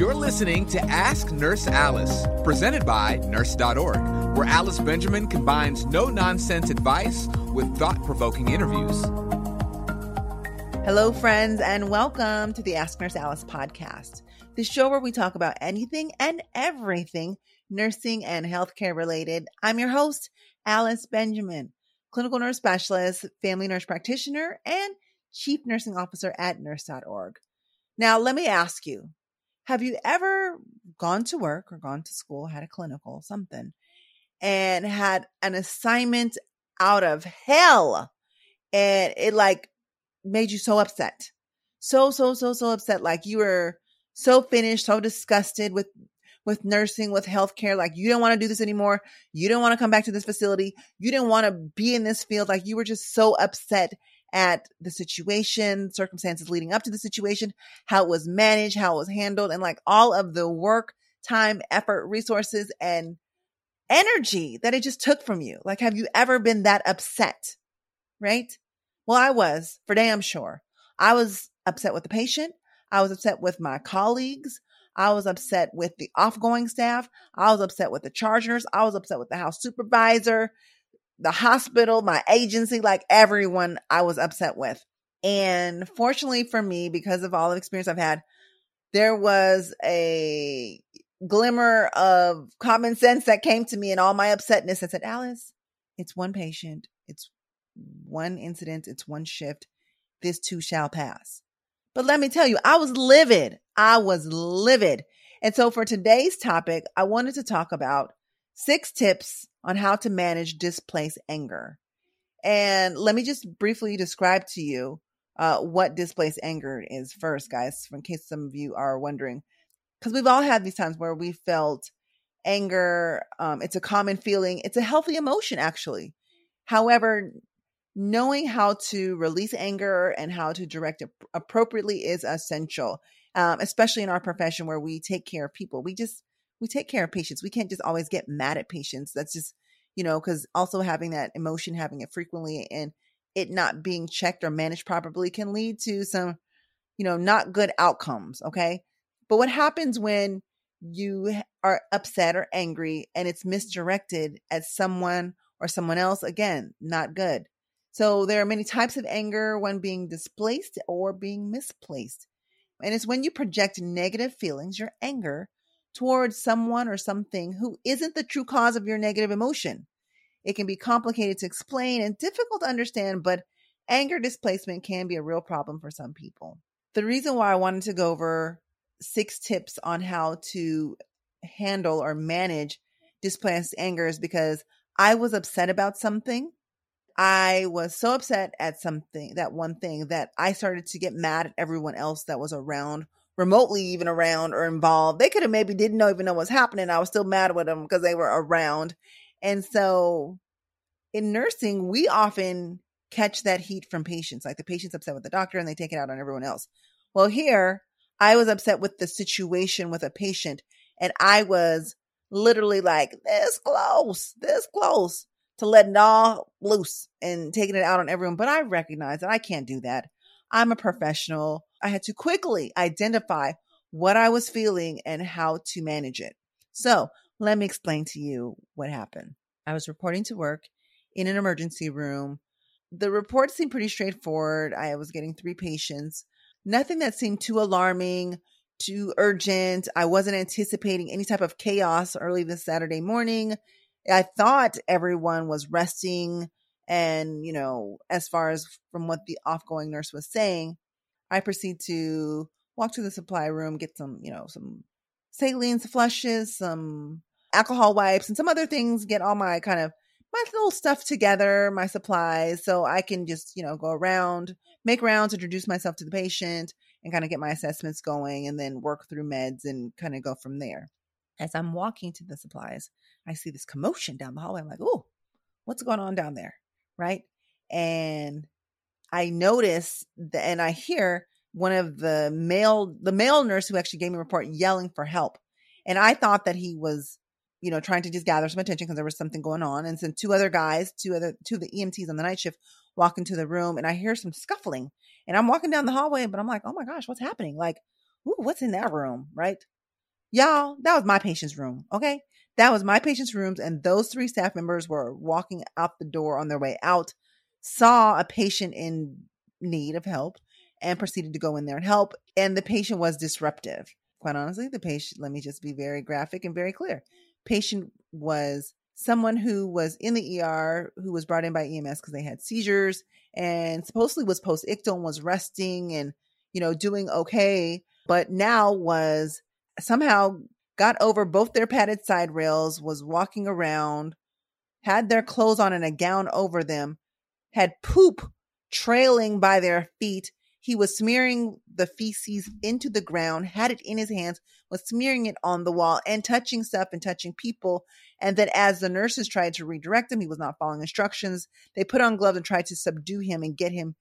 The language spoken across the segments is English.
You're listening to Ask Nurse Alice, presented by Nurse.org, where Alice Benjamin combines no nonsense advice with thought provoking interviews. Hello, friends, and welcome to the Ask Nurse Alice podcast, the show where we talk about anything and everything nursing and healthcare related. I'm your host, Alice Benjamin, clinical nurse specialist, family nurse practitioner, and chief nursing officer at nurse.org. Now, let me ask you have you ever gone to work or gone to school, had a clinical, something, and had an assignment out of hell and it like made you so upset? So, so, so, so upset. Like you were so finished, so disgusted with with nursing, with healthcare. Like you don't want to do this anymore. You don't want to come back to this facility. You didn't want to be in this field. Like you were just so upset at the situation, circumstances leading up to the situation, how it was managed, how it was handled, and like all of the work, time, effort, resources, and energy that it just took from you. Like, have you ever been that upset? Right? Well, I was for damn sure. I was upset with the patient. I was upset with my colleagues. I was upset with the offgoing staff. I was upset with the charge nurse. I was upset with the house supervisor the hospital, my agency, like everyone I was upset with. And fortunately for me, because of all the experience I've had, there was a glimmer of common sense that came to me in all my upsetness. I said, Alice, it's one patient, it's one incident, it's one shift. This too shall pass. But let me tell you, I was livid. I was livid. And so for today's topic, I wanted to talk about six tips on how to manage displaced anger. And let me just briefly describe to you uh, what displaced anger is first, guys, in case some of you are wondering. Because we've all had these times where we felt anger. Um, it's a common feeling, it's a healthy emotion, actually. However, knowing how to release anger and how to direct it appropriately is essential, um, especially in our profession where we take care of people. We just we take care of patients. We can't just always get mad at patients. That's just, you know, because also having that emotion, having it frequently and it not being checked or managed properly can lead to some, you know, not good outcomes. Okay. But what happens when you are upset or angry and it's misdirected at someone or someone else? Again, not good. So there are many types of anger when being displaced or being misplaced. And it's when you project negative feelings, your anger, towards someone or something who isn't the true cause of your negative emotion. It can be complicated to explain and difficult to understand, but anger displacement can be a real problem for some people. The reason why I wanted to go over six tips on how to handle or manage displaced anger is because I was upset about something. I was so upset at something, that one thing, that I started to get mad at everyone else that was around remotely even around or involved. They could have maybe didn't know even know what's happening. I was still mad with them because they were around. And so in nursing, we often catch that heat from patients. Like the patient's upset with the doctor and they take it out on everyone else. Well, here I was upset with the situation with a patient and I was literally like this close, this close to letting it all loose and taking it out on everyone. But I recognize that I can't do that. I'm a professional. I had to quickly identify what I was feeling and how to manage it. So let me explain to you what happened. I was reporting to work in an emergency room. The report seemed pretty straightforward. I was getting three patients, nothing that seemed too alarming, too urgent. I wasn't anticipating any type of chaos early this Saturday morning. I thought everyone was resting. And, you know, as far as from what the offgoing nurse was saying, I proceed to walk to the supply room, get some, you know, some saline flushes, some alcohol wipes, and some other things, get all my kind of my little stuff together, my supplies, so I can just, you know, go around, make rounds, introduce myself to the patient, and kind of get my assessments going and then work through meds and kind of go from there. As I'm walking to the supplies, I see this commotion down the hallway. I'm like, oh, what's going on down there? Right. And I notice that, and I hear one of the male, the male nurse who actually gave me a report yelling for help. And I thought that he was, you know, trying to just gather some attention because there was something going on. And then two other guys, two other, two of the EMTs on the night shift walk into the room and I hear some scuffling and I'm walking down the hallway, but I'm like, oh my gosh, what's happening? Like, ooh, what's in that room? Right. Y'all, that was my patient's room. Okay. That was my patient's rooms. And those three staff members were walking out the door on their way out, saw a patient in need of help and proceeded to go in there and help. And the patient was disruptive. Quite honestly, the patient, let me just be very graphic and very clear. Patient was someone who was in the ER who was brought in by EMS because they had seizures and supposedly was post ictal and was resting and, you know, doing okay, but now was somehow got over both their padded side rails, was walking around, had their clothes on and a gown over them, had poop trailing by their feet. He was smearing the feces into the ground, had it in his hands, was smearing it on the wall and touching stuff and touching people. And then as the nurses tried to redirect him, he was not following instructions. They put on gloves and tried to subdue him and get him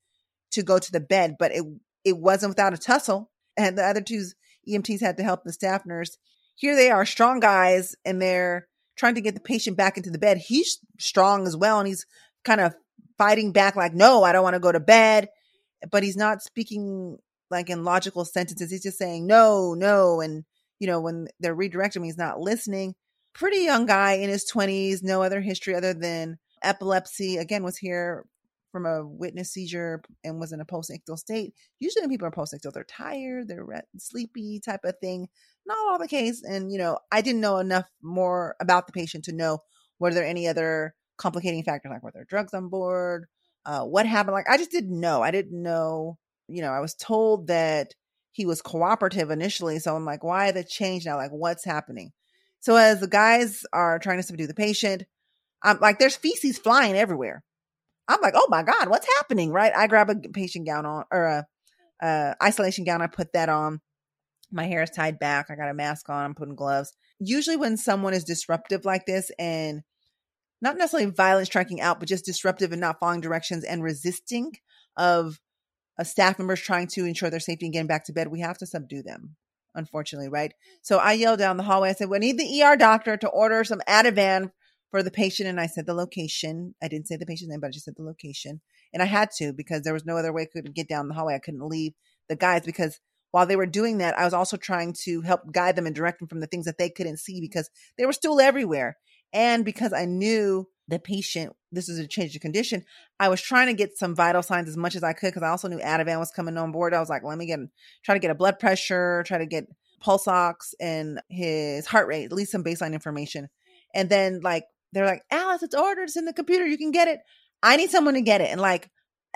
to go to the bed, but it it wasn't without a tussle. And the other two EMTs had to help the staff nurse. Here they are, strong guys, and they're trying to get the patient back into the bed. He's strong as well, and he's kind of fighting back, like, no, I don't want to go to bed. But he's not speaking like in logical sentences. He's just saying no, no. And, you know, when they're redirecting him, he's not listening pretty young guy in his 20s, no other history other than epilepsy. Again, was here from a witness seizure and was in a post-ictal state. Usually when people are post-ictal, they're tired, they're sleepy type of thing. Not all the case. And, you know, I didn't know enough more about the patient to know were there any other complicating factors, like were there drugs on board? Uh, what happened? Like, I just didn't know. I didn't know, you know, I was told that he was cooperative initially. So I'm like, why the change now? Like, what's happening? So as the guys are trying to subdue the patient, I'm like, there's feces flying everywhere. I'm like, oh my God, what's happening? Right. I grab a patient gown on or a, a isolation gown. I put that on. My hair is tied back. I got a mask on. I'm putting gloves. Usually when someone is disruptive like this and not necessarily violent striking out, but just disruptive and not following directions and resisting of a staff members trying to ensure their safety and getting back to bed, we have to subdue them unfortunately, right? So I yelled down the hallway. I said, We need the ER doctor to order some Ativan for the patient. And I said the location. I didn't say the patient's name, but I just said the location. And I had to because there was no other way I could get down the hallway. I couldn't leave the guys because while they were doing that, I was also trying to help guide them and direct them from the things that they couldn't see because they were still everywhere. And because I knew the patient, this is a change of condition, I was trying to get some vital signs as much as I could because I also knew Ativan was coming on board. I was like, let me get, try to get a blood pressure, try to get pulse ox and his heart rate, at least some baseline information. And then like, they're like, Alice, it's ordered. It's in the computer. You can get it. I need someone to get it. And like,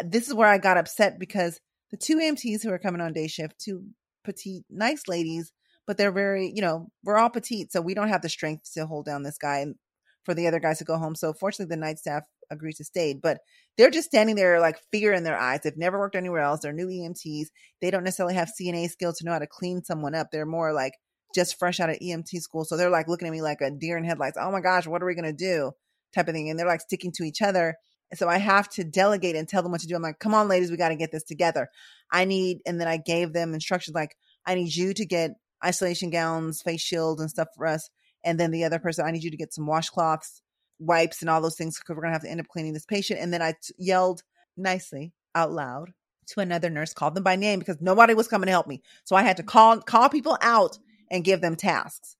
this is where I got upset because the two EMTs who are coming on day shift, two petite, nice ladies, but they're very, you know, we're all petite, so we don't have the strength to hold down this guy and for the other guys to go home. So fortunately, the night staff agreed to stay, but they're just standing there like fear in their eyes. They've never worked anywhere else. They're new EMTs. They don't necessarily have CNA skills to know how to clean someone up. They're more like just fresh out of EMT school. So they're like looking at me like a deer in headlights. Oh my gosh, what are we to do? Type of thing. And they're like sticking to each other. So I have to delegate and tell them what to do. I'm like, come on, ladies, we got to get this together. I need, and then I gave them instructions like, I need you to get isolation gowns, face shields, and stuff for us. And then the other person, I need you to get some washcloths, wipes, and all those things because we're going to have to end up cleaning this patient. And then I t- yelled nicely out loud to another nurse, called them by name because nobody was coming to help me. So I had to call call people out and give them tasks.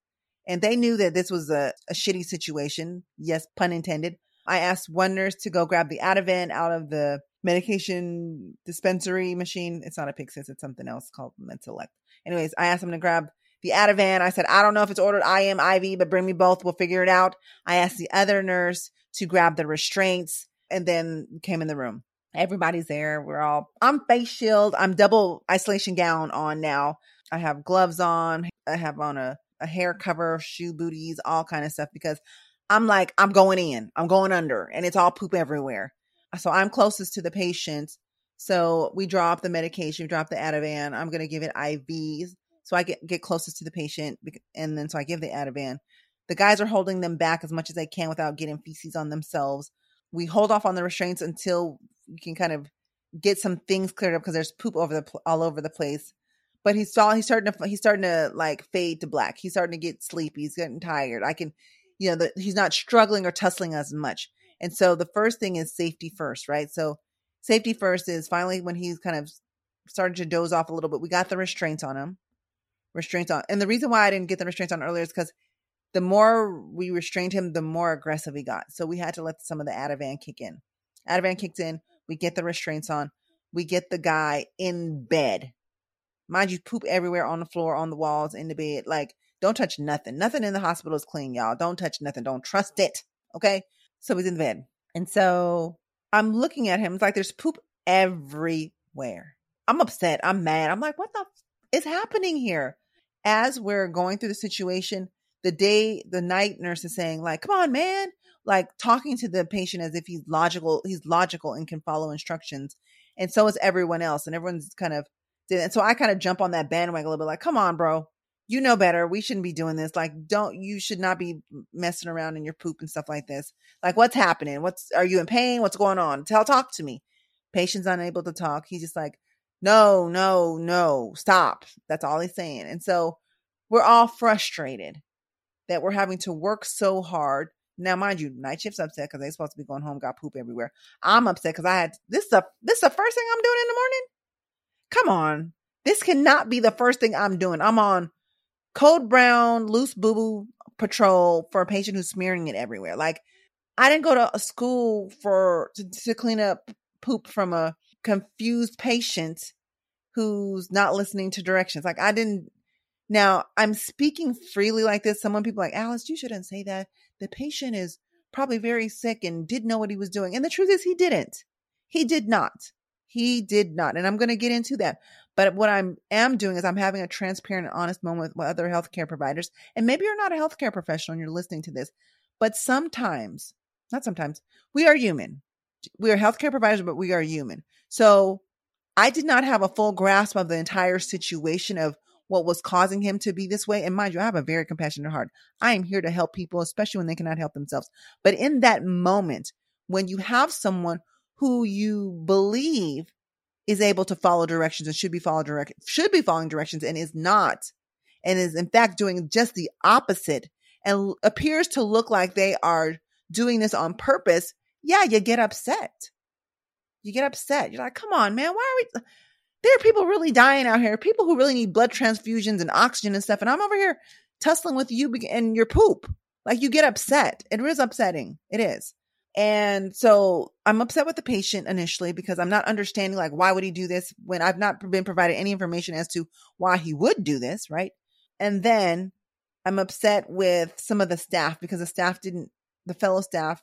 And they knew that this was a, a shitty situation. Yes, pun intended. I asked one nurse to go grab the Ativan out of the medication dispensary machine. It's not a Pyxis, it's something else called MedSelect. Anyways, I asked them to grab the Ativan. I said, I don't know if it's ordered IM, IV, but bring me both. We'll figure it out. I asked the other nurse to grab the restraints and then came in the room. Everybody's there. We're all, I'm face shield. I'm double isolation gown on now. I have gloves on. I have on a, a hair cover, shoe booties, all kind of stuff because I'm like, I'm going in, I'm going under, and it's all poop everywhere. So I'm closest to the patient. So we drop the medication, we drop the Ativan. I'm going to give it IVs. So I get, get closest to the patient. And then so I give the Ativan. The guys are holding them back as much as they can without getting feces on themselves. We hold off on the restraints until we can kind of get some things cleared up because there's poop over the all over the place. But he's all he's starting to he's starting to like fade to black. He's starting to get sleepy. He's getting tired. I can, you know, the, he's not struggling or tussling as much. And so the first thing is safety first, right? So safety first is finally when he's kind of started to doze off a little bit. We got the restraints on him, restraints on, and the reason why I didn't get the restraints on earlier is because the more we restrained him, the more aggressive he got. So we had to let some of the Ativan kick in. Ativan kicks in. We get the restraints on. We get the guy in bed. Mind you, poop everywhere on the floor, on the walls, in the bed. Like, don't touch nothing. Nothing in the hospital is clean, y'all. Don't touch nothing. Don't trust it. Okay. So he's in the bed. And so I'm looking at him. It's like there's poop everywhere. I'm upset. I'm mad. I'm like, what the f- is happening here? As we're going through the situation, the day the night nurse is saying like come on man like talking to the patient as if he's logical he's logical and can follow instructions and so is everyone else and everyone's kind of and so i kind of jump on that bandwagon a little bit like come on bro you know better we shouldn't be doing this like don't you should not be messing around in your poop and stuff like this. Like what's happening? What's are you in pain? What's going on? Tell talk to me. Patient's unable to talk he's just like no no no stop that's all he's saying and so we're all frustrated that we're having to work so hard. Now, mind you, night shift's upset because they're supposed to be going home, got poop everywhere. I'm upset because I had this is a this is the first thing I'm doing in the morning. Come on. This cannot be the first thing I'm doing. I'm on code brown, loose boo boo patrol for a patient who's smearing it everywhere. Like I didn't go to a school for to, to clean up poop from a confused patient who's not listening to directions. Like I didn't now, I'm speaking freely like this. Someone people like, Alice, you shouldn't say that. The patient is probably very sick and didn't know what he was doing. And the truth is, he didn't. He did not. He did not. And I'm going to get into that. But what I am doing is I'm having a transparent and honest moment with other healthcare providers. And maybe you're not a healthcare professional and you're listening to this, but sometimes, not sometimes, we are human. We are healthcare providers, but we are human. So I did not have a full grasp of the entire situation of what was causing him to be this way. And mind you, I have a very compassionate heart. I am here to help people, especially when they cannot help themselves. But in that moment, when you have someone who you believe is able to follow directions and should be follow direct should be following directions and is not, and is in fact doing just the opposite and appears to look like they are doing this on purpose, yeah, you get upset. You get upset. You're like, come on, man, why are we there are people really dying out here, people who really need blood transfusions and oxygen and stuff. And I'm over here tussling with you and your poop. Like you get upset. It is upsetting. It is. And so I'm upset with the patient initially because I'm not understanding like why would he do this when I've not been provided any information as to why he would do this, right? And then I'm upset with some of the staff because the staff didn't the fellow staff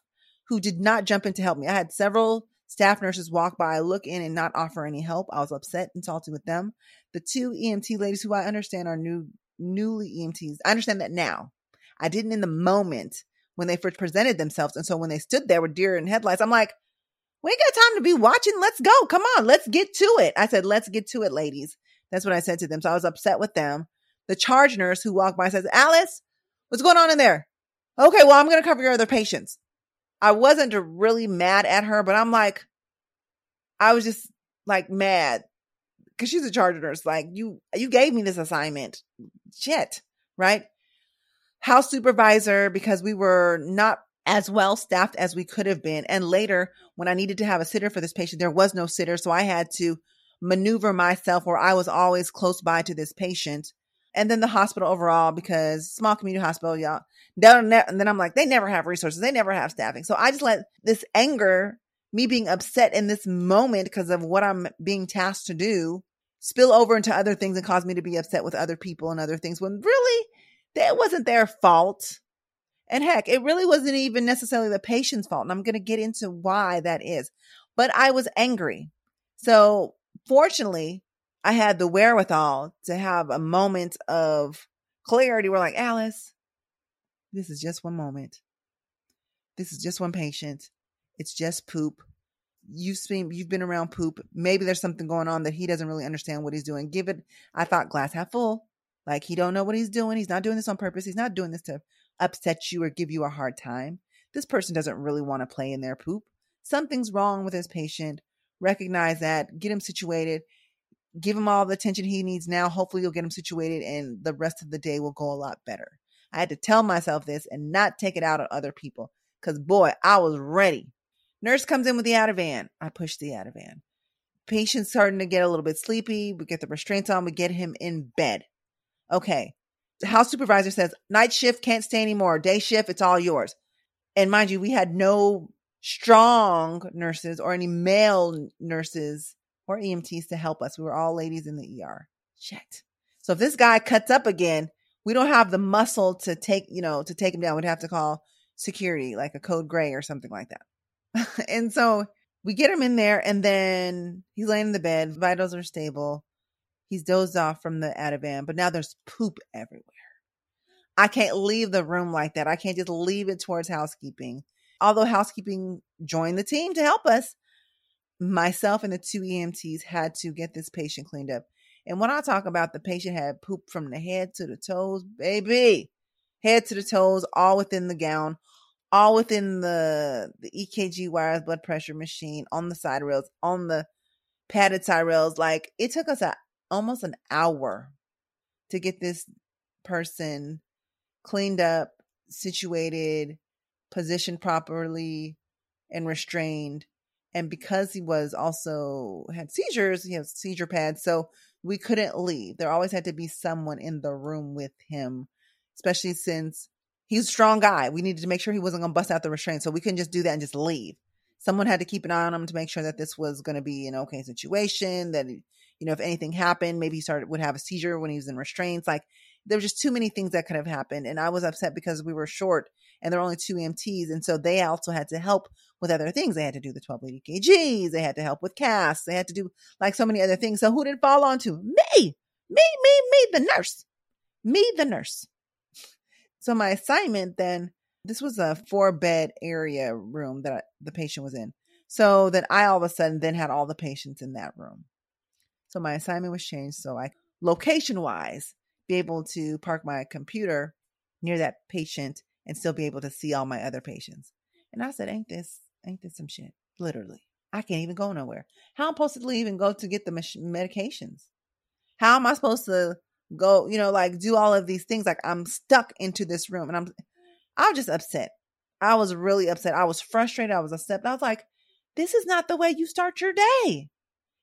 who did not jump in to help me. I had several Staff nurses walk by, look in, and not offer any help. I was upset and salty with them. The two EMT ladies who I understand are new, newly EMTs. I understand that now. I didn't in the moment when they first presented themselves. And so when they stood there with deer in headlights, I'm like, we ain't got time to be watching. Let's go. Come on. Let's get to it. I said, let's get to it, ladies. That's what I said to them. So I was upset with them. The charge nurse who walked by says, Alice, what's going on in there? Okay, well, I'm going to cover your other patients. I wasn't really mad at her, but I'm like, I was just like mad because she's a charge nurse. Like you, you gave me this assignment, shit, right? House supervisor because we were not as well staffed as we could have been. And later, when I needed to have a sitter for this patient, there was no sitter, so I had to maneuver myself where I was always close by to this patient. And then the hospital overall, because small community hospital, y'all, and then I'm like, they never have resources. They never have staffing. So I just let this anger, me being upset in this moment because of what I'm being tasked to do, spill over into other things and cause me to be upset with other people and other things when really that wasn't their fault. And heck, it really wasn't even necessarily the patient's fault. And I'm going to get into why that is. But I was angry. So fortunately, I had the wherewithal to have a moment of clarity. We're like, Alice, this is just one moment. This is just one patient. It's just poop. You've seen, you've been around poop. Maybe there's something going on that he doesn't really understand what he's doing. Give it, I thought glass half full. Like he don't know what he's doing. He's not doing this on purpose. He's not doing this to upset you or give you a hard time. This person doesn't really want to play in their poop. Something's wrong with his patient. Recognize that, get him situated, give him all the attention he needs now. Hopefully, you'll get him situated and the rest of the day will go a lot better. I had to tell myself this and not take it out on other people because, boy, I was ready. Nurse comes in with the Ativan. I push the Ativan. Patient's starting to get a little bit sleepy. We get the restraints on. We get him in bed. Okay. The house supervisor says, night shift can't stay anymore. Day shift, it's all yours. And mind you, we had no strong nurses or any male nurses or EMTs to help us. We were all ladies in the ER. Shit. So if this guy cuts up again, we don't have the muscle to take, you know, to take him down. We'd have to call security, like a code gray or something like that. and so we get him in there and then he's laying in the bed. Vitals are stable. He's dozed off from the Ativan, but now there's poop everywhere. I can't leave the room like that. I can't just leave it towards housekeeping. Although housekeeping joined the team to help us, myself and the two EMTs had to get this patient cleaned up. And when I talk about the patient had poop from the head to the toes, baby, head to the toes, all within the gown, all within the the EKG wires, blood pressure machine, on the side rails, on the padded side rails. Like it took us a, almost an hour to get this person cleaned up, situated, positioned properly, and restrained and because he was also had seizures, he has seizure pads, so we couldn't leave. There always had to be someone in the room with him, especially since he's a strong guy. We needed to make sure he wasn't going to bust out the restraint, so we couldn't just do that and just leave. Someone had to keep an eye on him to make sure that this was going to be an okay situation. That you know, if anything happened, maybe he started would have a seizure when he was in restraints. Like there were just too many things that could have happened, and I was upset because we were short and there were only two EMTs. And so they also had to help with other things. They had to do the 12 lead EKGs. They had to help with casts. They had to do like so many other things. So who did it fall onto? Me, me, me, me, the nurse, me, the nurse. So my assignment then, this was a four bed area room that I, the patient was in. So that I all of a sudden then had all the patients in that room. So my assignment was changed. So I, location wise, be able to park my computer near that patient and still be able to see all my other patients. And I said, Ain't this, ain't this some shit? Literally. I can't even go nowhere. How am I supposed to leave and go to get the medications? How am I supposed to go, you know, like do all of these things? Like I'm stuck into this room and I'm, I was just upset. I was really upset. I was frustrated. I was upset. I was like, this is not the way you start your day.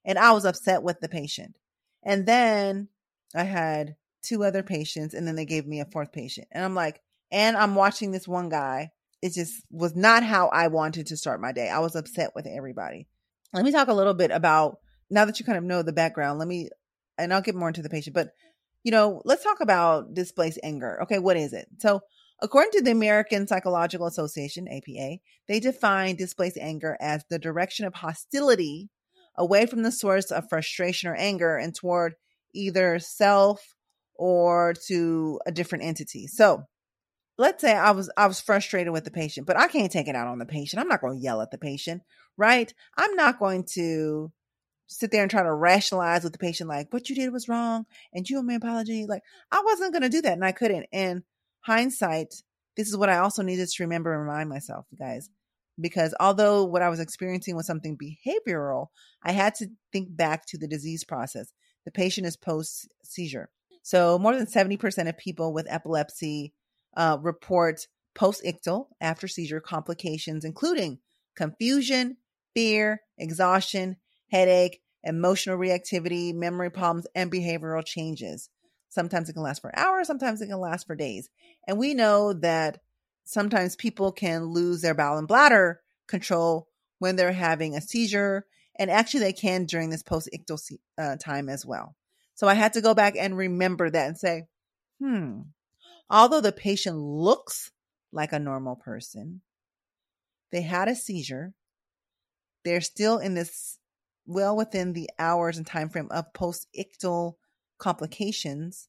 And I was upset with the patient. And then I had two other patients and then they gave me a fourth patient. And I'm like, and I'm watching this one guy. It just was not how I wanted to start my day. I was upset with everybody. Let me talk a little bit about now that you kind of know the background. Let me, and I'll get more into the patient, but you know, let's talk about displaced anger. Okay, what is it? So, according to the American Psychological Association, APA, they define displaced anger as the direction of hostility away from the source of frustration or anger and toward either self or to a different entity. So, let's say I was I was frustrated with the patient, but I can't take it out on the patient. I'm not going to yell at the patient, right? I'm not going to sit there and try to rationalize with the patient like what you did was wrong and you owe me an apology. Like I wasn't going to do that and I couldn't. And hindsight, this is what I also needed to remember and remind myself, guys. Because although what I was experiencing was something behavioral, I had to think back to the disease process. The patient is post seizure. So, more than 70% of people with epilepsy uh, report post-ictal after seizure complications, including confusion, fear, exhaustion, headache, emotional reactivity, memory problems, and behavioral changes. Sometimes it can last for hours, sometimes it can last for days. And we know that sometimes people can lose their bowel and bladder control when they're having a seizure. And actually, they can during this post ictal uh, time as well. So I had to go back and remember that and say, hmm, Although the patient looks like a normal person, they had a seizure. They're still in this well within the hours and time frame of post-ictal complications.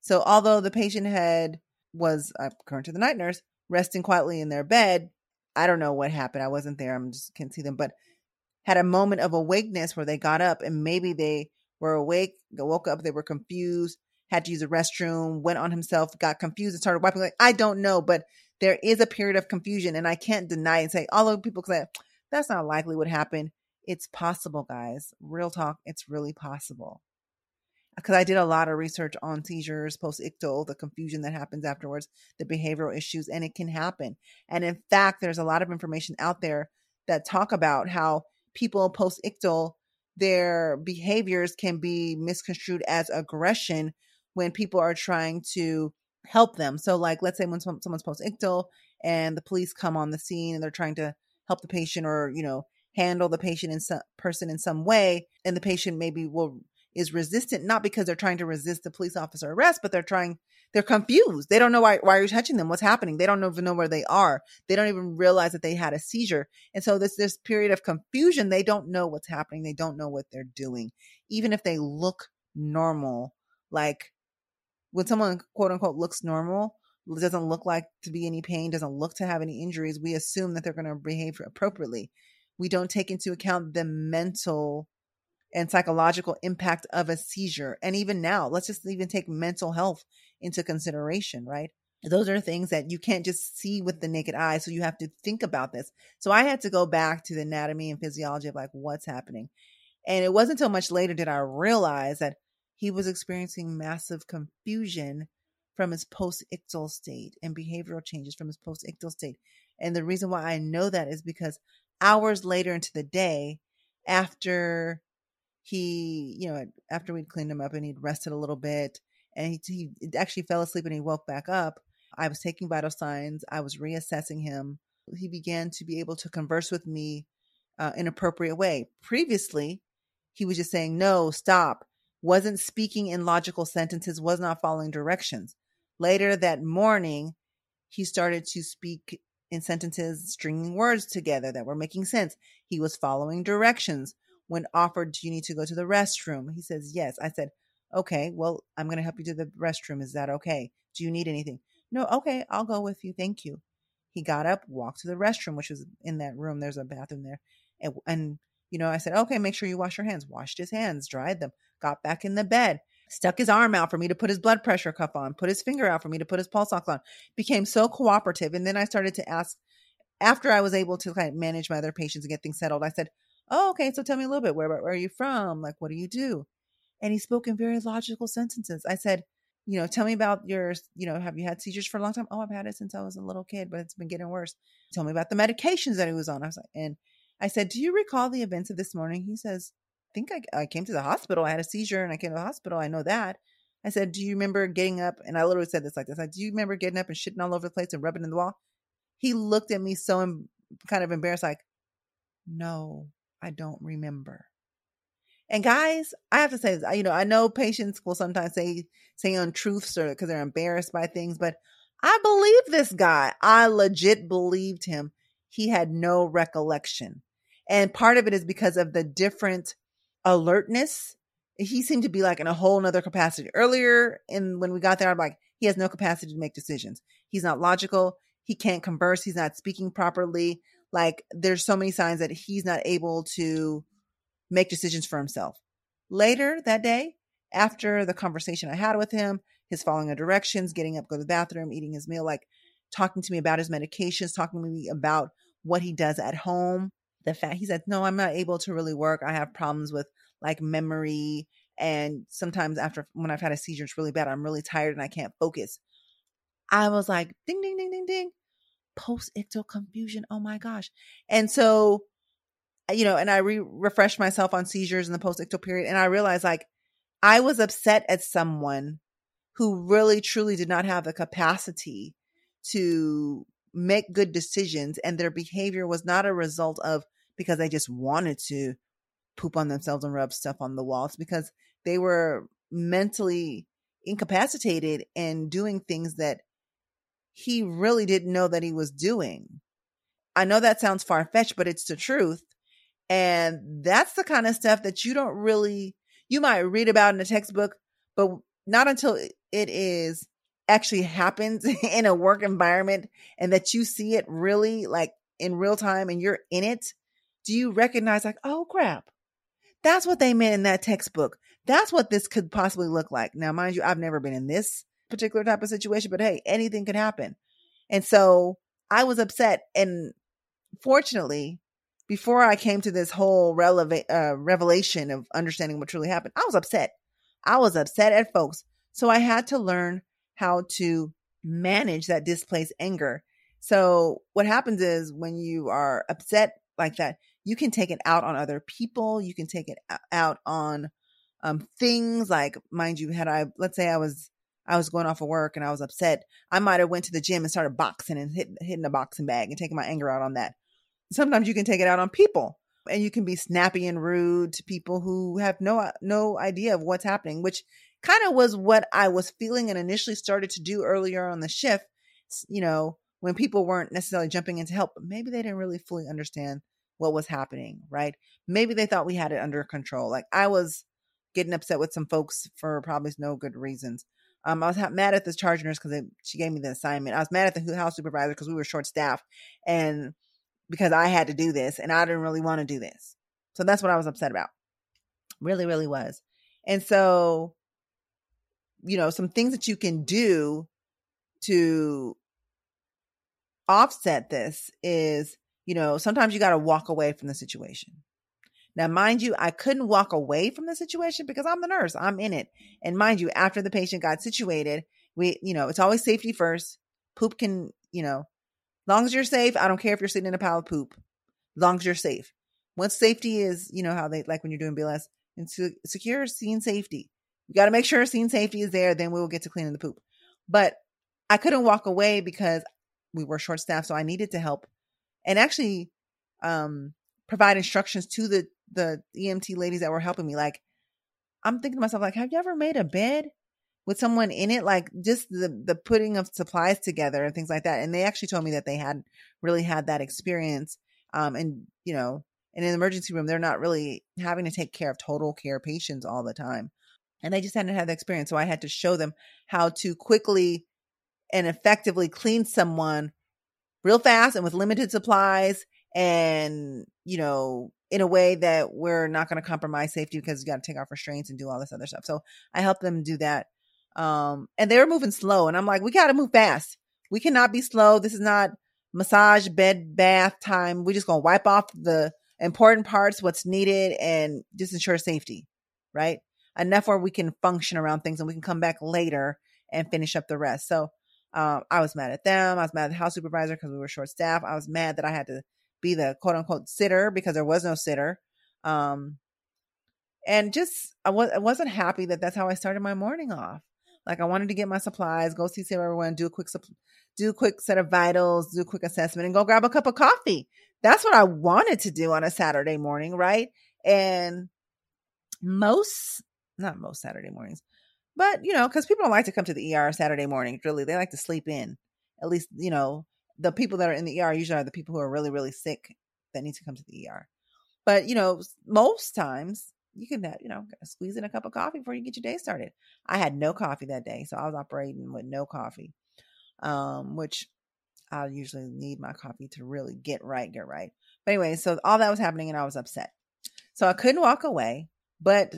So although the patient had was according to the night nurse resting quietly in their bed, I don't know what happened. I wasn't there. I'm just can't see them, but had a moment of awakeness where they got up and maybe they were awake, woke up, they were confused, had to use a restroom, went on himself, got confused and started wiping. Like, I don't know, but there is a period of confusion and I can't deny and say, although people say that's not likely what happened. It's possible, guys. Real talk. It's really possible because I did a lot of research on seizures post ictal, the confusion that happens afterwards, the behavioral issues, and it can happen. And in fact, there's a lot of information out there that talk about how people post ictal, their behaviors can be misconstrued as aggression when people are trying to help them. So, like, let's say when someone's post ictal and the police come on the scene and they're trying to help the patient or, you know, handle the patient in some person in some way, and the patient maybe will is resistant, not because they're trying to resist the police officer arrest, but they're trying, they're confused. They don't know why, why you're touching them. What's happening? They don't even know where they are. They don't even realize that they had a seizure. And so this, this period of confusion, they don't know what's happening. They don't know what they're doing. Even if they look normal, like when someone quote unquote looks normal, doesn't look like to be any pain, doesn't look to have any injuries, we assume that they're going to behave appropriately. We don't take into account the mental and psychological impact of a seizure. And even now, let's just even take mental health into consideration, right? Those are things that you can't just see with the naked eye. So you have to think about this. So I had to go back to the anatomy and physiology of like what's happening. And it wasn't until much later did I realize that he was experiencing massive confusion from his post ictal state and behavioral changes from his post ictal state. And the reason why I know that is because hours later into the day, after he, you know, after we'd cleaned him up and he'd rested a little bit and he, he actually fell asleep and he woke back up, I was taking vital signs. I was reassessing him. He began to be able to converse with me uh, in an appropriate way. Previously, he was just saying, no, stop, wasn't speaking in logical sentences, was not following directions. Later that morning, he started to speak in sentences, stringing words together that were making sense. He was following directions when offered, Do you need to go to the restroom? He says, Yes. I said, Okay, well, I'm going to help you to the restroom. Is that okay? Do you need anything? No, okay, I'll go with you. Thank you. He got up, walked to the restroom, which was in that room. There's a bathroom there. And, and you know, I said, Okay, make sure you wash your hands. Washed his hands, dried them, got back in the bed, stuck his arm out for me to put his blood pressure cuff on, put his finger out for me to put his pulse ox on. Became so cooperative. And then I started to ask, after I was able to kind of manage my other patients and get things settled, I said, oh, okay, so tell me a little bit. Where, where are you from? Like, what do you do? And he spoke in very logical sentences. I said, you know, tell me about your, you know, have you had seizures for a long time? Oh, I've had it since I was a little kid, but it's been getting worse. Tell me about the medications that he was on. I was like, and I said, do you recall the events of this morning? He says, I think I, I came to the hospital. I had a seizure and I came to the hospital. I know that. I said, do you remember getting up? And I literally said this like this. I, do you remember getting up and shitting all over the place and rubbing in the wall? He looked at me so em- kind of embarrassed, like, no. I don't remember. And guys, I have to say, this, you know, I know patients will sometimes say say untruths or because they're embarrassed by things, but I believe this guy. I legit believed him. He had no recollection. And part of it is because of the different alertness. He seemed to be like in a whole nother capacity. Earlier And when we got there, I'm like, he has no capacity to make decisions. He's not logical. He can't converse. He's not speaking properly. Like there's so many signs that he's not able to make decisions for himself. Later that day, after the conversation I had with him, his following of directions, getting up, go to the bathroom, eating his meal, like talking to me about his medications, talking to me about what he does at home. The fact he said, No, I'm not able to really work. I have problems with like memory. And sometimes after when I've had a seizure, it's really bad. I'm really tired and I can't focus. I was like, ding, ding, ding, ding, ding post ictal confusion. Oh my gosh. And so, uh, you know, and I re- refreshed myself on seizures in the post ictal period. And I realized like I was upset at someone who really truly did not have the capacity to make good decisions. And their behavior was not a result of because they just wanted to poop on themselves and rub stuff on the walls because they were mentally incapacitated and doing things that he really didn't know that he was doing. I know that sounds far fetched, but it's the truth. And that's the kind of stuff that you don't really, you might read about in a textbook, but not until it is actually happens in a work environment and that you see it really like in real time and you're in it, do you recognize like, oh crap, that's what they meant in that textbook. That's what this could possibly look like. Now, mind you, I've never been in this particular type of situation, but hey, anything could happen. And so I was upset. And fortunately, before I came to this whole releva- uh, revelation of understanding what truly happened, I was upset. I was upset at folks. So I had to learn how to manage that displaced anger. So what happens is when you are upset like that, you can take it out on other people. You can take it out on um, things like, mind you, had I, let's say I was, I was going off of work and I was upset. I might have went to the gym and started boxing and hit, hitting a boxing bag and taking my anger out on that. Sometimes you can take it out on people and you can be snappy and rude to people who have no, no idea of what's happening, which kind of was what I was feeling and initially started to do earlier on the shift, you know, when people weren't necessarily jumping in to help, but maybe they didn't really fully understand what was happening, right? Maybe they thought we had it under control. Like I was getting upset with some folks for probably no good reasons. Um, I was mad at the charge nurse because she gave me the assignment. I was mad at the house supervisor because we were short staffed and because I had to do this and I didn't really want to do this. So that's what I was upset about. Really, really was. And so, you know, some things that you can do to offset this is you know, sometimes you got to walk away from the situation. Now, mind you, I couldn't walk away from the situation because I'm the nurse. I'm in it. And mind you, after the patient got situated, we, you know, it's always safety first. Poop can, you know, long as you're safe, I don't care if you're sitting in a pile of poop. Long as you're safe. Once safety is, you know, how they like when you're doing BLS and secure scene safety. You got to make sure scene safety is there. Then we will get to cleaning the poop. But I couldn't walk away because we were short staffed. So I needed to help and actually um, provide instructions to the the EMT ladies that were helping me. Like, I'm thinking to myself, like, have you ever made a bed with someone in it? Like, just the the putting of supplies together and things like that. And they actually told me that they had really had that experience. Um, and you know, in an emergency room, they're not really having to take care of total care patients all the time. And they just hadn't had the experience. So I had to show them how to quickly and effectively clean someone real fast and with limited supplies and, you know, in a way that we're not going to compromise safety because you got to take off restraints and do all this other stuff. So I helped them do that. Um, and they were moving slow. And I'm like, we got to move fast. We cannot be slow. This is not massage, bed, bath time. We're just going to wipe off the important parts, what's needed, and just ensure safety, right? Enough where we can function around things and we can come back later and finish up the rest. So um, I was mad at them. I was mad at the house supervisor because we were short staffed. I was mad that I had to be the quote unquote sitter because there was no sitter. Um, and just I was I wasn't happy that that's how I started my morning off. Like I wanted to get my supplies, go see everyone, do a quick do a quick set of vitals, do a quick assessment, and go grab a cup of coffee. That's what I wanted to do on a Saturday morning, right? And most, not most Saturday mornings, but, you know, because people don't like to come to the ER Saturday morning, really. They like to sleep in. At least, you know, the people that are in the ER usually are the people who are really, really sick that need to come to the ER. But, you know, most times you can, have, you know, squeeze in a cup of coffee before you get your day started. I had no coffee that day. So I was operating with no coffee, um, which I usually need my coffee to really get right, get right. But anyway, so all that was happening and I was upset. So I couldn't walk away, but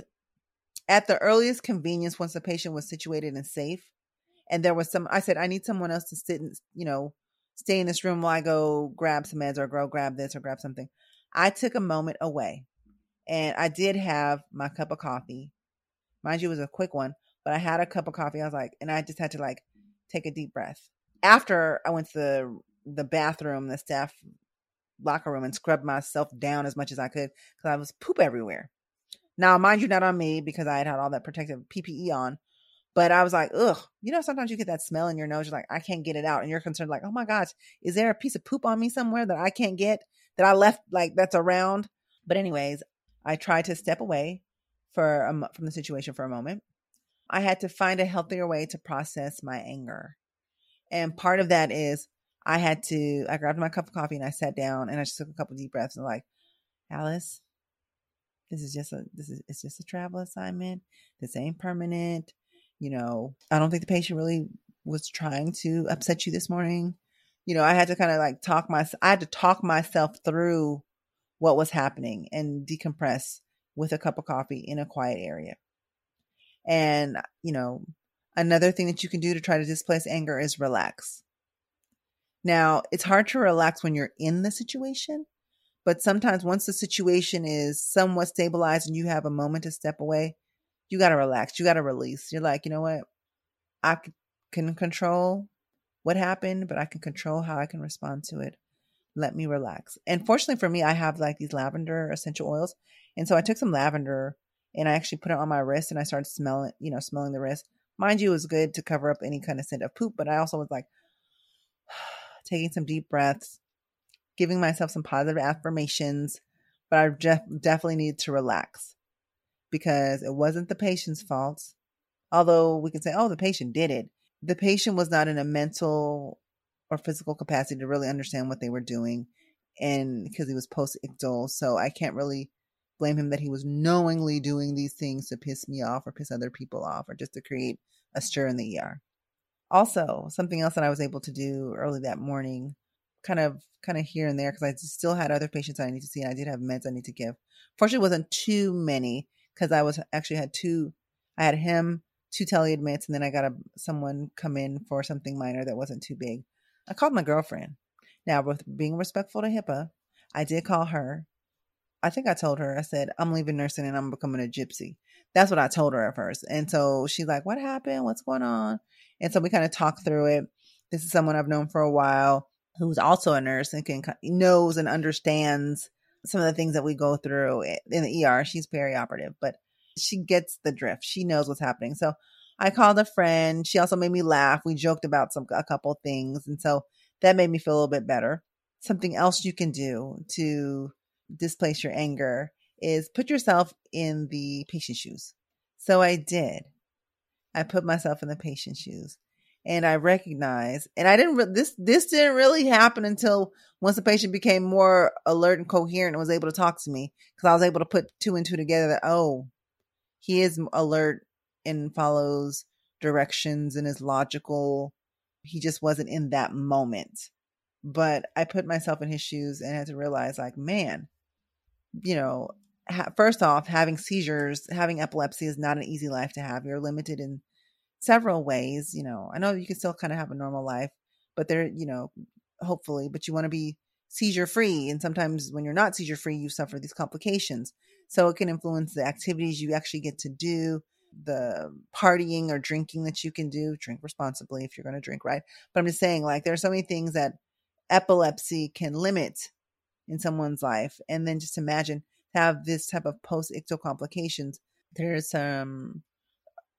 at the earliest convenience once the patient was situated and safe and there was some i said i need someone else to sit and you know stay in this room while i go grab some meds or go grab this or grab something. I took a moment away and i did have my cup of coffee. Mind you it was a quick one but i had a cup of coffee i was like and i just had to like take a deep breath. After i went to the the bathroom the staff locker room and scrubbed myself down as much as i could because i was poop everywhere now, mind you, not on me because I had had all that protective PPE on. But I was like, ugh, you know, sometimes you get that smell in your nose. You're like, I can't get it out. And you're concerned, like, oh my gosh, is there a piece of poop on me somewhere that I can't get that I left, like, that's around? But, anyways, I tried to step away for from the situation for a moment. I had to find a healthier way to process my anger. And part of that is I had to, I grabbed my cup of coffee and I sat down and I just took a couple deep breaths and like, Alice, this is just a this is it's just a travel assignment. This ain't permanent. You know, I don't think the patient really was trying to upset you this morning. you know, I had to kind of like talk my, I had to talk myself through what was happening and decompress with a cup of coffee in a quiet area. And, you know, another thing that you can do to try to displace anger is relax. Now, it's hard to relax when you're in the situation, but sometimes once the situation is somewhat stabilized and you have a moment to step away, you got to relax. You got to release. You're like, you know what? I can control what happened, but I can control how I can respond to it. Let me relax. And fortunately for me, I have like these lavender essential oils. And so I took some lavender and I actually put it on my wrist and I started smelling, you know, smelling the wrist. Mind you, it was good to cover up any kind of scent of poop, but I also was like taking some deep breaths, giving myself some positive affirmations, but I def- definitely needed to relax because it wasn't the patient's fault. Although we can say, oh, the patient did it. The patient was not in a mental or physical capacity to really understand what they were doing. And because he was post ictal, so I can't really blame him that he was knowingly doing these things to piss me off or piss other people off or just to create a stir in the ER. Also, something else that I was able to do early that morning, kind of kind of here and there, because I still had other patients I need to see and I did have meds I need to give. Fortunately, wasn't too many because I was actually had two. I had him, two teleadmits, and then I got a someone come in for something minor that wasn't too big. I called my girlfriend. Now, with being respectful to HIPAA, I did call her. I think I told her, I said, I'm leaving nursing and I'm becoming a gypsy. That's what I told her at first. And so she's like, What happened? What's going on? And so we kind of talked through it. This is someone I've known for a while who's also a nurse and can knows and understands some of the things that we go through in the ER. She's perioperative, but she gets the drift. She knows what's happening. So I called a friend. She also made me laugh. We joked about some a couple things, and so that made me feel a little bit better. Something else you can do to displace your anger is put yourself in the patient's shoes. So I did. I put myself in the patient's shoes and I recognized, and I didn't, re- this, this didn't really happen until once the patient became more alert and coherent and was able to talk to me because I was able to put two and two together that, oh, he is alert and follows directions and is logical. He just wasn't in that moment. But I put myself in his shoes and had to realize, like, man, you know, first off, having seizures, having epilepsy is not an easy life to have. You're limited in several ways. You know, I know you can still kind of have a normal life, but there, you know, hopefully, but you want to be seizure free. And sometimes when you're not seizure free, you suffer these complications. So it can influence the activities you actually get to do, the partying or drinking that you can do. Drink responsibly if you're going to drink, right? But I'm just saying, like, there are so many things that epilepsy can limit in someone's life. And then just imagine have this type of post ictal complications. There's some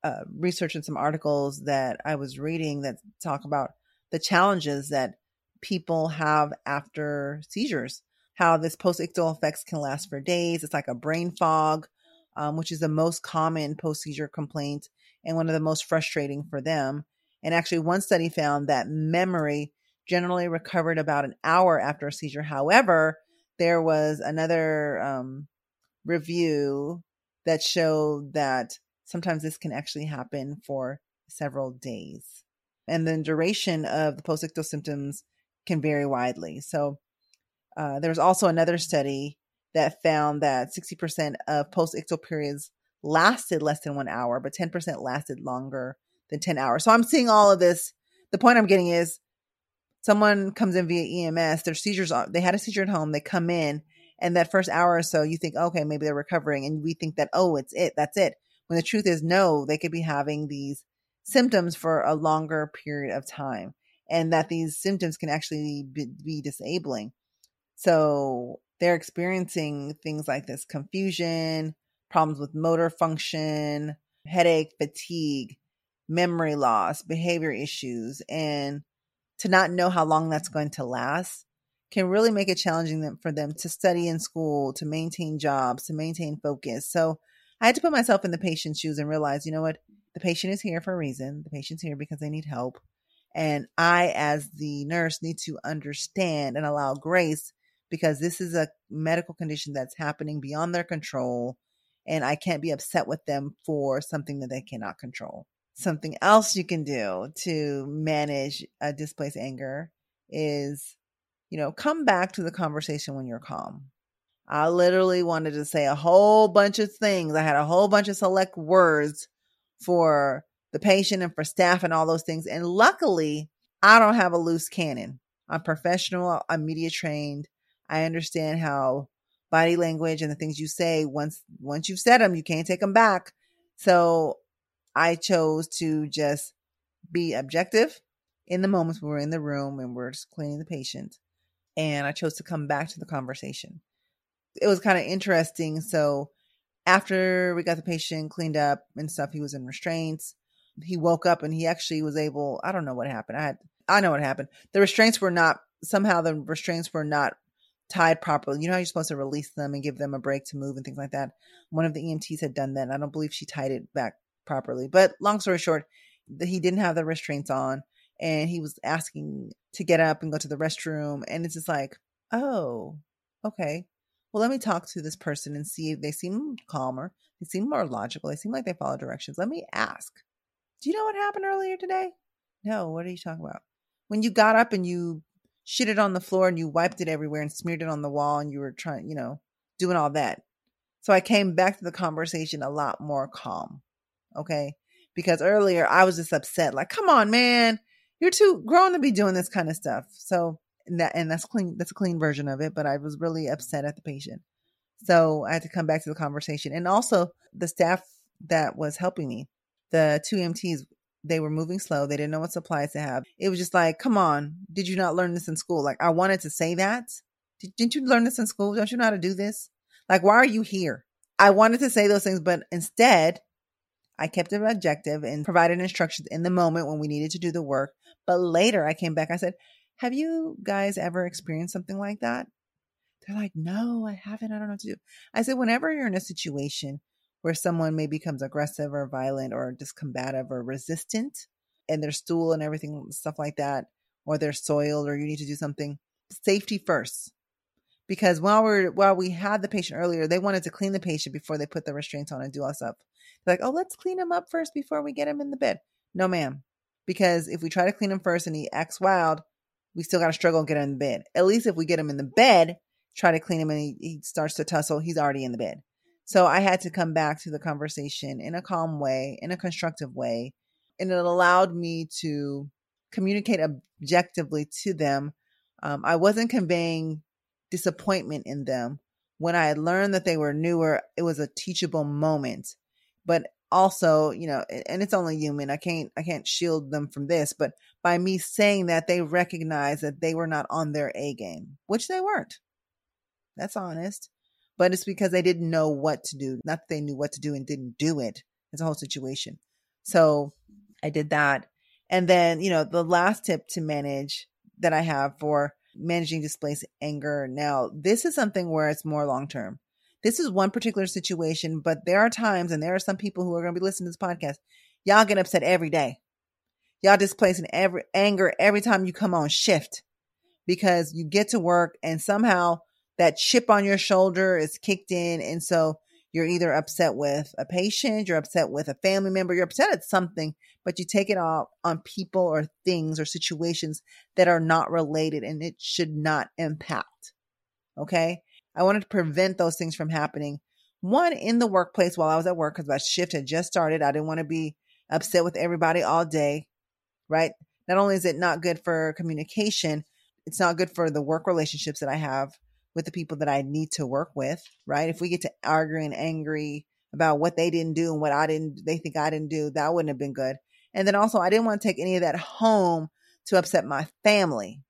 uh, research and some articles that I was reading that talk about the challenges that people have after seizures, how this post ictal effects can last for days. It's like a brain fog, um, which is the most common post seizure complaint and one of the most frustrating for them. And actually, one study found that memory generally recovered about an hour after a seizure. However, there was another um, review that showed that sometimes this can actually happen for several days. And the duration of the postictal symptoms can vary widely. So, uh, there was also another study that found that 60% of postictal periods lasted less than one hour, but 10% lasted longer than 10 hours. So I'm seeing all of this. The point I'm getting is someone comes in via EMS, their seizures they had a seizure at home, they come in, and that first hour or so, you think, okay, maybe they're recovering. And we think that, oh, it's it, that's it. When the truth is, no, they could be having these symptoms for a longer period of time, and that these symptoms can actually be, be disabling. So they're experiencing things like this confusion, problems with motor function, headache, fatigue, memory loss, behavior issues, and to not know how long that's going to last can really make it challenging for them to study in school, to maintain jobs, to maintain focus. So I had to put myself in the patient's shoes and realize, you know what? The patient is here for a reason. The patient's here because they need help. And I, as the nurse, need to understand and allow grace because this is a medical condition that's happening beyond their control. And I can't be upset with them for something that they cannot control something else you can do to manage a displaced anger is, you know, come back to the conversation when you're calm. I literally wanted to say a whole bunch of things. I had a whole bunch of select words for the patient and for staff and all those things. And luckily, I don't have a loose cannon. I'm professional, I'm media trained. I understand how body language and the things you say once once you've said them, you can't take them back. So I chose to just be objective in the moments we were in the room and we're just cleaning the patient. And I chose to come back to the conversation. It was kind of interesting. So after we got the patient cleaned up and stuff, he was in restraints. He woke up and he actually was able, I don't know what happened. I had, I know what happened. The restraints were not, somehow the restraints were not tied properly. You know how you're supposed to release them and give them a break to move and things like that. One of the EMTs had done that. I don't believe she tied it back properly. But long story short, he didn't have the restraints on and he was asking to get up and go to the restroom. And it's just like, oh, okay. Well, let me talk to this person and see if they seem calmer. They seem more logical. They seem like they follow directions. Let me ask. Do you know what happened earlier today? No, what are you talking about? When you got up and you shit it on the floor and you wiped it everywhere and smeared it on the wall and you were trying, you know, doing all that. So I came back to the conversation a lot more calm. Okay. Because earlier I was just upset, like, come on, man, you're too grown to be doing this kind of stuff. So and that and that's clean that's a clean version of it, but I was really upset at the patient. So I had to come back to the conversation. And also the staff that was helping me, the two MTs, they were moving slow. They didn't know what supplies to have. It was just like, come on, did you not learn this in school? Like I wanted to say that. Didn't you learn this in school? Don't you know how to do this? Like, why are you here? I wanted to say those things, but instead I kept it objective and provided instructions in the moment when we needed to do the work. But later I came back, I said, Have you guys ever experienced something like that? They're like, No, I haven't. I don't know what to do. I said, Whenever you're in a situation where someone may becomes aggressive or violent or just combative or resistant and their stool and everything, stuff like that, or they're soiled or you need to do something, safety first because while we're while we had the patient earlier, they wanted to clean the patient before they put the restraints on and do all stuff. They're like, oh, let's clean him up first before we get him in the bed. No, ma'am, because if we try to clean him first and he acts wild, we still got to struggle and get him in the bed. At least if we get him in the bed, try to clean him and he, he starts to tussle, he's already in the bed. So I had to come back to the conversation in a calm way, in a constructive way, and it allowed me to communicate objectively to them. Um, I wasn't conveying disappointment in them. When I had learned that they were newer, it was a teachable moment. But also, you know, and it's only human. I can't I can't shield them from this, but by me saying that they recognize that they were not on their A game, which they weren't. That's honest. But it's because they didn't know what to do. Not that they knew what to do and didn't do it. It's a whole situation. So I did that. And then, you know, the last tip to manage that I have for managing displaced anger. Now, this is something where it's more long term. This is one particular situation, but there are times, and there are some people who are going to be listening to this podcast. Y'all get upset every day. Y'all displacing every anger every time you come on shift because you get to work and somehow that chip on your shoulder is kicked in. And so you're either upset with a patient, you're upset with a family member, you're upset at something, but you take it off on people or things or situations that are not related and it should not impact. Okay. I wanted to prevent those things from happening. One in the workplace while I was at work because my shift had just started. I didn't want to be upset with everybody all day. Right. Not only is it not good for communication, it's not good for the work relationships that I have with the people that I need to work with, right? If we get to arguing angry about what they didn't do and what I didn't, they think I didn't do, that wouldn't have been good. And then also, I didn't want to take any of that home to upset my family.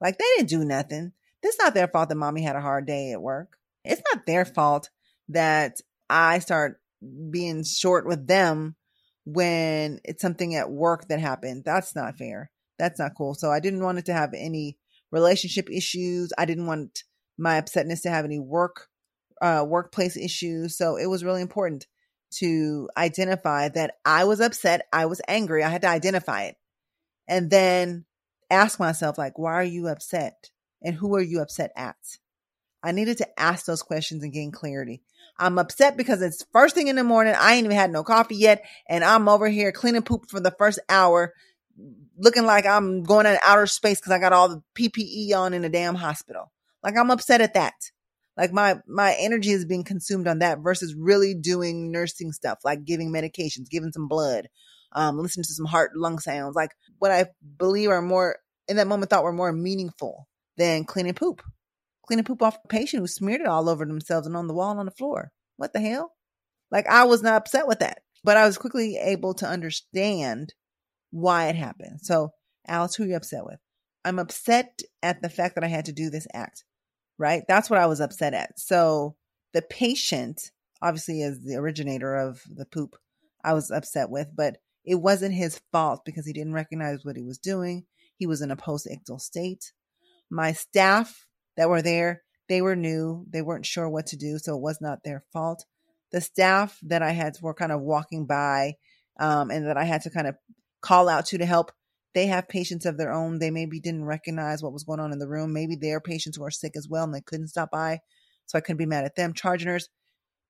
Like they didn't do nothing. It's not their fault that mommy had a hard day at work. It's not their fault that I start being short with them when it's something at work that happened. That's not fair. That's not cool. So I didn't want it to have any relationship issues. I didn't want my upsetness to have any work uh, workplace issues. So it was really important to identify that I was upset, I was angry. I had to identify it, and then ask myself like, why are you upset, and who are you upset at? I needed to ask those questions and gain clarity. I'm upset because it's first thing in the morning. I ain't even had no coffee yet, and I'm over here cleaning poop for the first hour. looking like I'm going in outer space because I got all the PPE on in a damn hospital. Like I'm upset at that. Like my my energy is being consumed on that versus really doing nursing stuff, like giving medications, giving some blood, um, listening to some heart lung sounds, like what I believe are more in that moment thought were more meaningful than cleaning poop. Cleaning poop off a patient who smeared it all over themselves and on the wall and on the floor. What the hell? Like I was not upset with that, but I was quickly able to understand why it happened. So, Alice, who are you upset with? I'm upset at the fact that I had to do this act, right? That's what I was upset at. So, the patient, obviously, is the originator of the poop, I was upset with, but it wasn't his fault because he didn't recognize what he was doing. He was in a post ictal state. My staff that were there, they were new. They weren't sure what to do, so it was not their fault. The staff that I had were kind of walking by um, and that I had to kind of call out to to help. They have patients of their own. They maybe didn't recognize what was going on in the room. Maybe their patients were sick as well and they couldn't stop by. So I couldn't be mad at them. Charge nurse,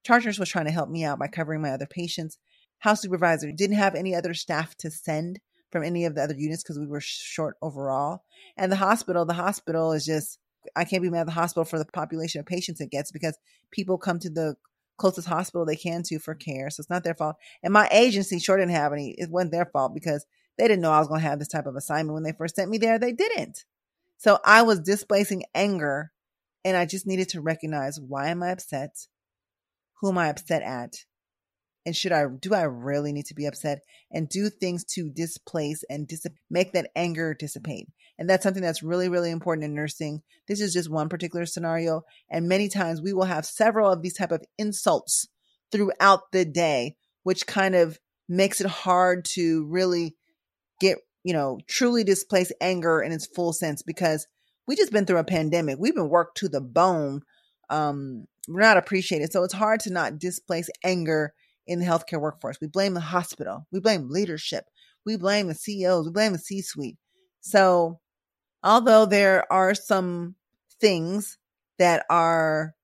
charge nurse was trying to help me out by covering my other patients. House supervisor didn't have any other staff to send from any of the other units because we were short overall. And the hospital, the hospital is just, I can't be mad at the hospital for the population of patients it gets because people come to the closest hospital they can to for care. So it's not their fault. And my agency sure didn't have any. It wasn't their fault because they didn't know I was going to have this type of assignment when they first sent me there. They didn't. So I was displacing anger and I just needed to recognize why am I upset? Who am I upset at? And should I, do I really need to be upset and do things to displace and dis- make that anger dissipate? And that's something that's really, really important in nursing. This is just one particular scenario. And many times we will have several of these type of insults throughout the day, which kind of makes it hard to really get, you know, truly displace anger in its full sense because we just been through a pandemic. We've been worked to the bone. Um, we're not appreciated. So it's hard to not displace anger in the healthcare workforce. We blame the hospital. We blame leadership. We blame the CEOs. We blame the C suite. So although there are some things that are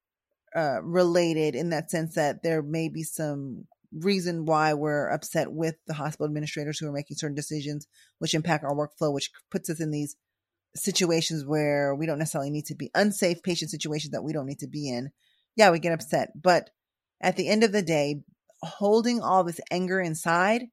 uh, related in that sense that there may be some reason why we're upset with the hospital administrators who are making certain decisions which impact our workflow which puts us in these situations where we don't necessarily need to be unsafe patient situations that we don't need to be in yeah we get upset but at the end of the day holding all this anger inside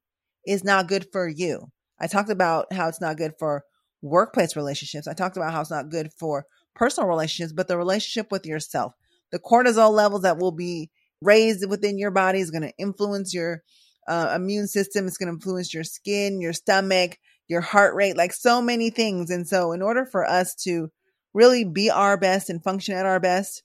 is not good for you i talked about how it's not good for workplace relationships. I talked about how it's not good for personal relationships, but the relationship with yourself. The cortisol levels that will be raised within your body is going to influence your uh, immune system. It's going to influence your skin, your stomach, your heart rate, like so many things. And so, in order for us to really be our best and function at our best,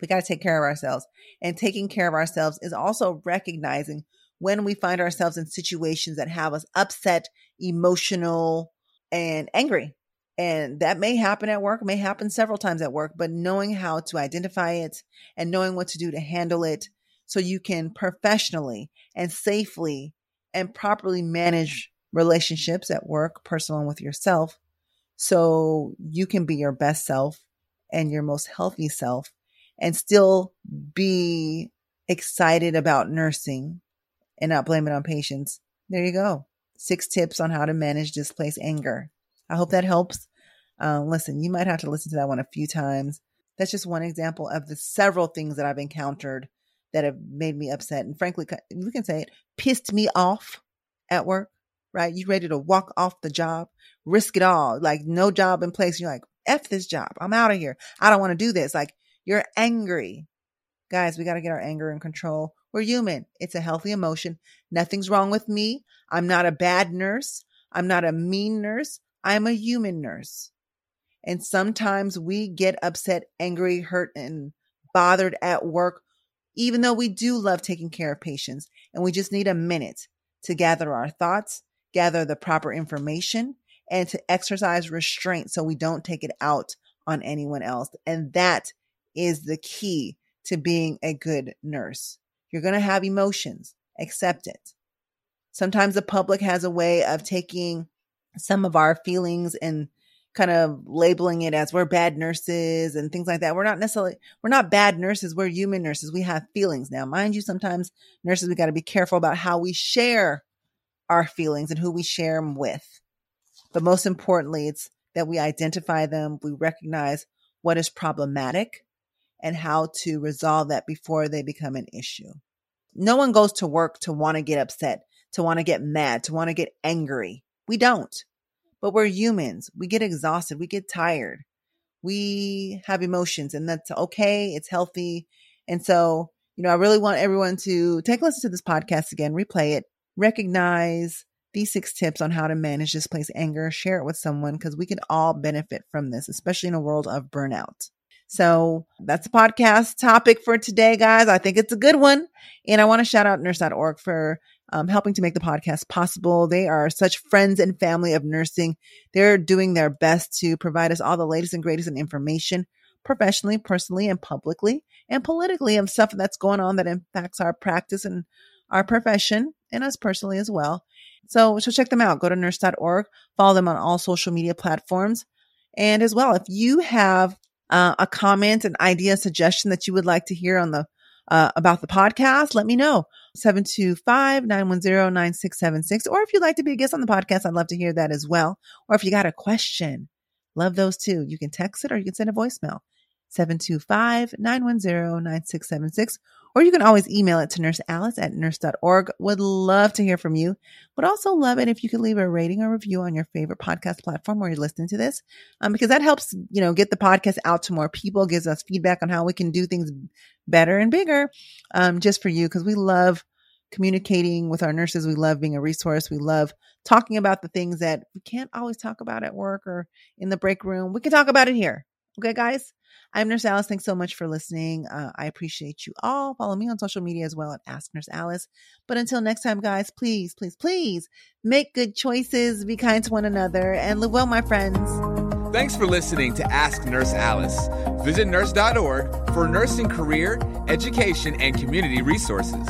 we got to take care of ourselves. And taking care of ourselves is also recognizing when we find ourselves in situations that have us upset, emotional, and angry. And that may happen at work, may happen several times at work, but knowing how to identify it and knowing what to do to handle it so you can professionally and safely and properly manage relationships at work, personal and with yourself, so you can be your best self and your most healthy self and still be excited about nursing and not blame it on patients. There you go six tips on how to manage displaced anger. I hope that helps. Uh, listen, you might have to listen to that one a few times. That's just one example of the several things that I've encountered that have made me upset. And frankly, we can say it pissed me off at work, right? You ready to walk off the job, risk it all, like no job in place. You're like, F this job. I'm out of here. I don't want to do this. Like you're angry. Guys, we got to get our anger in control. We're human. It's a healthy emotion. Nothing's wrong with me. I'm not a bad nurse. I'm not a mean nurse. I'm a human nurse. And sometimes we get upset, angry, hurt, and bothered at work, even though we do love taking care of patients. And we just need a minute to gather our thoughts, gather the proper information, and to exercise restraint so we don't take it out on anyone else. And that is the key to being a good nurse. You're going to have emotions. Accept it. Sometimes the public has a way of taking some of our feelings and kind of labeling it as we're bad nurses and things like that. We're not necessarily, we're not bad nurses. We're human nurses. We have feelings. Now, mind you, sometimes nurses, we got to be careful about how we share our feelings and who we share them with. But most importantly, it's that we identify them, we recognize what is problematic and how to resolve that before they become an issue. No one goes to work to want to get upset, to want to get mad, to want to get angry. We don't. But we're humans. We get exhausted. We get tired. We have emotions and that's okay. It's healthy. And so, you know, I really want everyone to take a listen to this podcast again, replay it, recognize these six tips on how to manage displaced anger, share it with someone because we can all benefit from this, especially in a world of burnout. So that's the podcast topic for today, guys. I think it's a good one. And I want to shout out nurse.org for um, helping to make the podcast possible. They are such friends and family of nursing. They're doing their best to provide us all the latest and greatest in information professionally, personally, and publicly and politically of stuff that's going on that impacts our practice and our profession and us personally as well. So, so check them out. Go to nurse.org, follow them on all social media platforms. And as well, if you have uh, a comment, an idea, suggestion that you would like to hear on the uh, about the podcast, let me know. 725-910-9676. Or if you'd like to be a guest on the podcast, I'd love to hear that as well. Or if you got a question, love those too. You can text it or you can send a voicemail. 725-910-9676 or you can always email it to nurse alice at nurse.org. Would love to hear from you. Would also love it if you could leave a rating or review on your favorite podcast platform where you're listening to this, um, because that helps, you know, get the podcast out to more people, gives us feedback on how we can do things better and bigger, um, just for you, because we love communicating with our nurses. We love being a resource. We love talking about the things that we can't always talk about at work or in the break room. We can talk about it here. Okay, guys? I'm Nurse Alice. Thanks so much for listening. Uh, I appreciate you all. Follow me on social media as well at Ask Nurse Alice. But until next time, guys, please, please, please make good choices, be kind to one another, and live well, my friends. Thanks for listening to Ask Nurse Alice. Visit nurse.org for nursing career, education, and community resources.